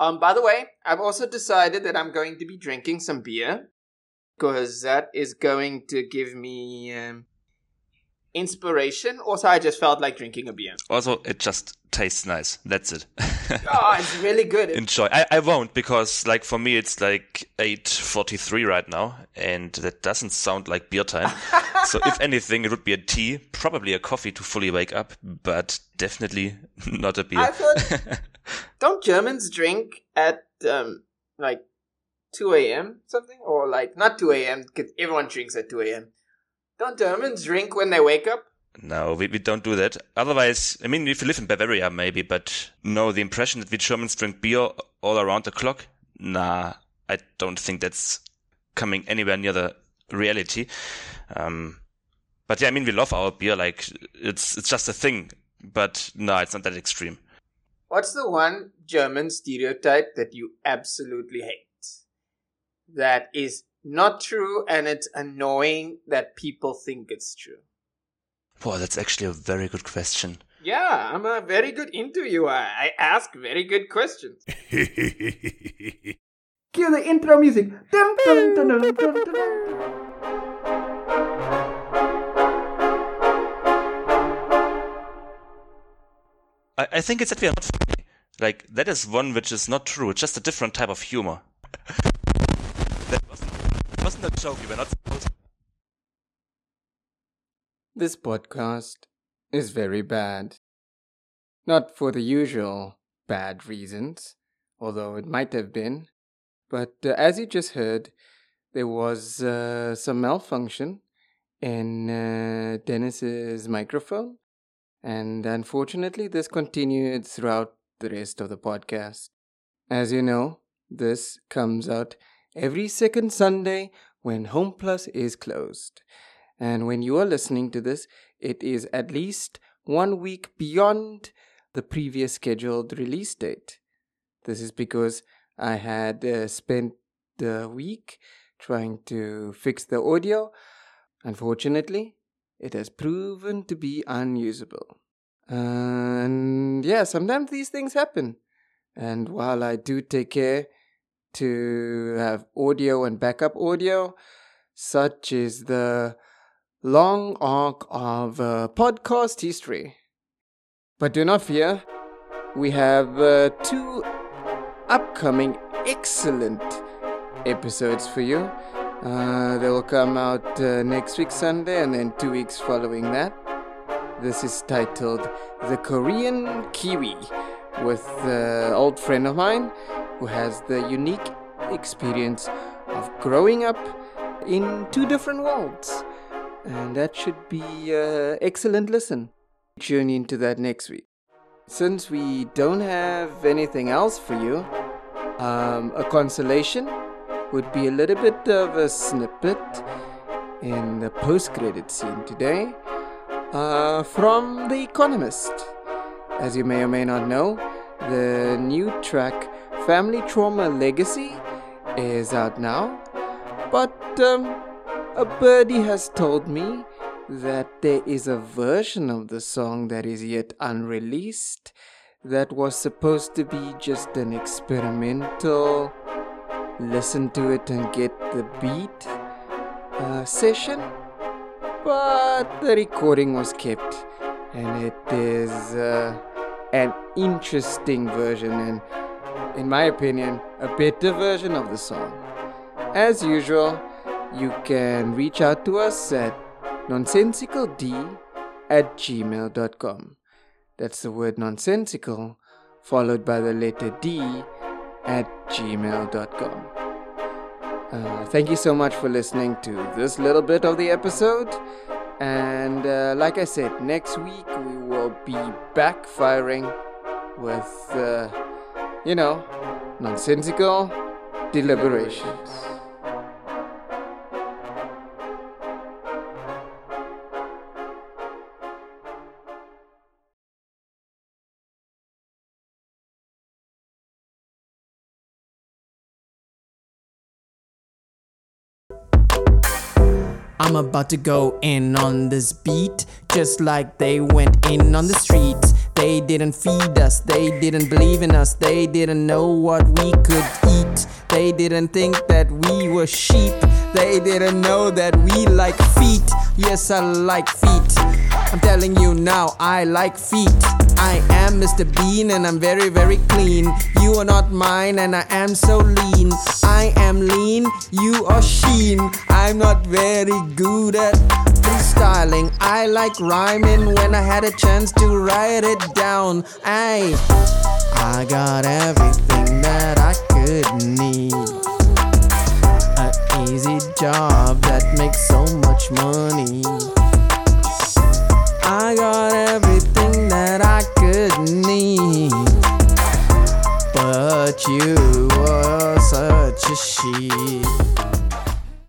Um, by the way, I've also decided that I'm going to be drinking some beer because that is going to give me um, inspiration. Also, I just felt like drinking a beer. Also, it just tastes nice. That's it. oh, it's really good. Enjoy. I, I won't because, like, for me, it's like eight forty-three right now, and that doesn't sound like beer time. so, if anything, it would be a tea, probably a coffee to fully wake up, but definitely not a beer. I thought, don't Germans drink at um like two a.m. something, or like not two a.m. because everyone drinks at two a.m. Don't Germans drink when they wake up? No, we, we don't do that. Otherwise, I mean, if you live in Bavaria, maybe, but no, the impression that we Germans drink beer all around the clock, nah, I don't think that's coming anywhere near the reality. Um, but yeah, I mean, we love our beer, like, it's, it's just a thing, but no, it's not that extreme. What's the one German stereotype that you absolutely hate? That is not true and it's annoying that people think it's true. Wow, that's actually a very good question. Yeah, I'm a very good interviewer. I ask very good questions. Cue the intro music. Dun, dun, dun, I, I think it's that we are not funny. Like, that is one which is not true. It's just a different type of humor. that wasn't, wasn't a joke. You were not supposed. This podcast is very bad. Not for the usual bad reasons, although it might have been. But uh, as you just heard, there was uh, some malfunction in uh, Dennis's microphone, and unfortunately, this continued throughout the rest of the podcast. As you know, this comes out every second Sunday when Home Plus is closed. And when you are listening to this, it is at least one week beyond the previous scheduled release date. This is because I had uh, spent the week trying to fix the audio. Unfortunately, it has proven to be unusable. And yeah, sometimes these things happen. And while I do take care to have audio and backup audio, such is the long arc of uh, podcast history. But do not fear, we have uh, two upcoming excellent episodes for you. Uh, they will come out uh, next week Sunday and then two weeks following that. This is titled The Korean Kiwi with an old friend of mine who has the unique experience of growing up in two different worlds. And that should be an excellent listen. Tune into that next week. Since we don't have anything else for you, um, a consolation would be a little bit of a snippet in the post-credit scene today uh, from The Economist. As you may or may not know, the new track Family Trauma Legacy is out now, but um, a birdie has told me that there is a version of the song that is yet unreleased that was supposed to be just an experimental listen to it and get the beat uh, session but the recording was kept and it is uh, an interesting version and in my opinion a better version of the song as usual you can reach out to us at nonsensicald at gmail.com. That's the word nonsensical followed by the letter D at gmail.com. Uh, thank you so much for listening to this little bit of the episode. And uh, like I said, next week we will be back firing with, uh, you know, nonsensical deliberations. I'm about to go in on this beat, just like they went in on the streets. They didn't feed us, they didn't believe in us, they didn't know what we could eat. They didn't think that we were sheep, they didn't know that we like feet. Yes, I like feet. I'm telling you now, I like feet. I am Mr. Bean and I'm very, very clean. You are not mine and I am so lean. I am lean, you are sheen. I'm not very good at freestyling. I like rhyming when I had a chance to write it down. I, I got everything that I could need. A easy job that makes so much money. I got everything that I could need. But you were such a sheep.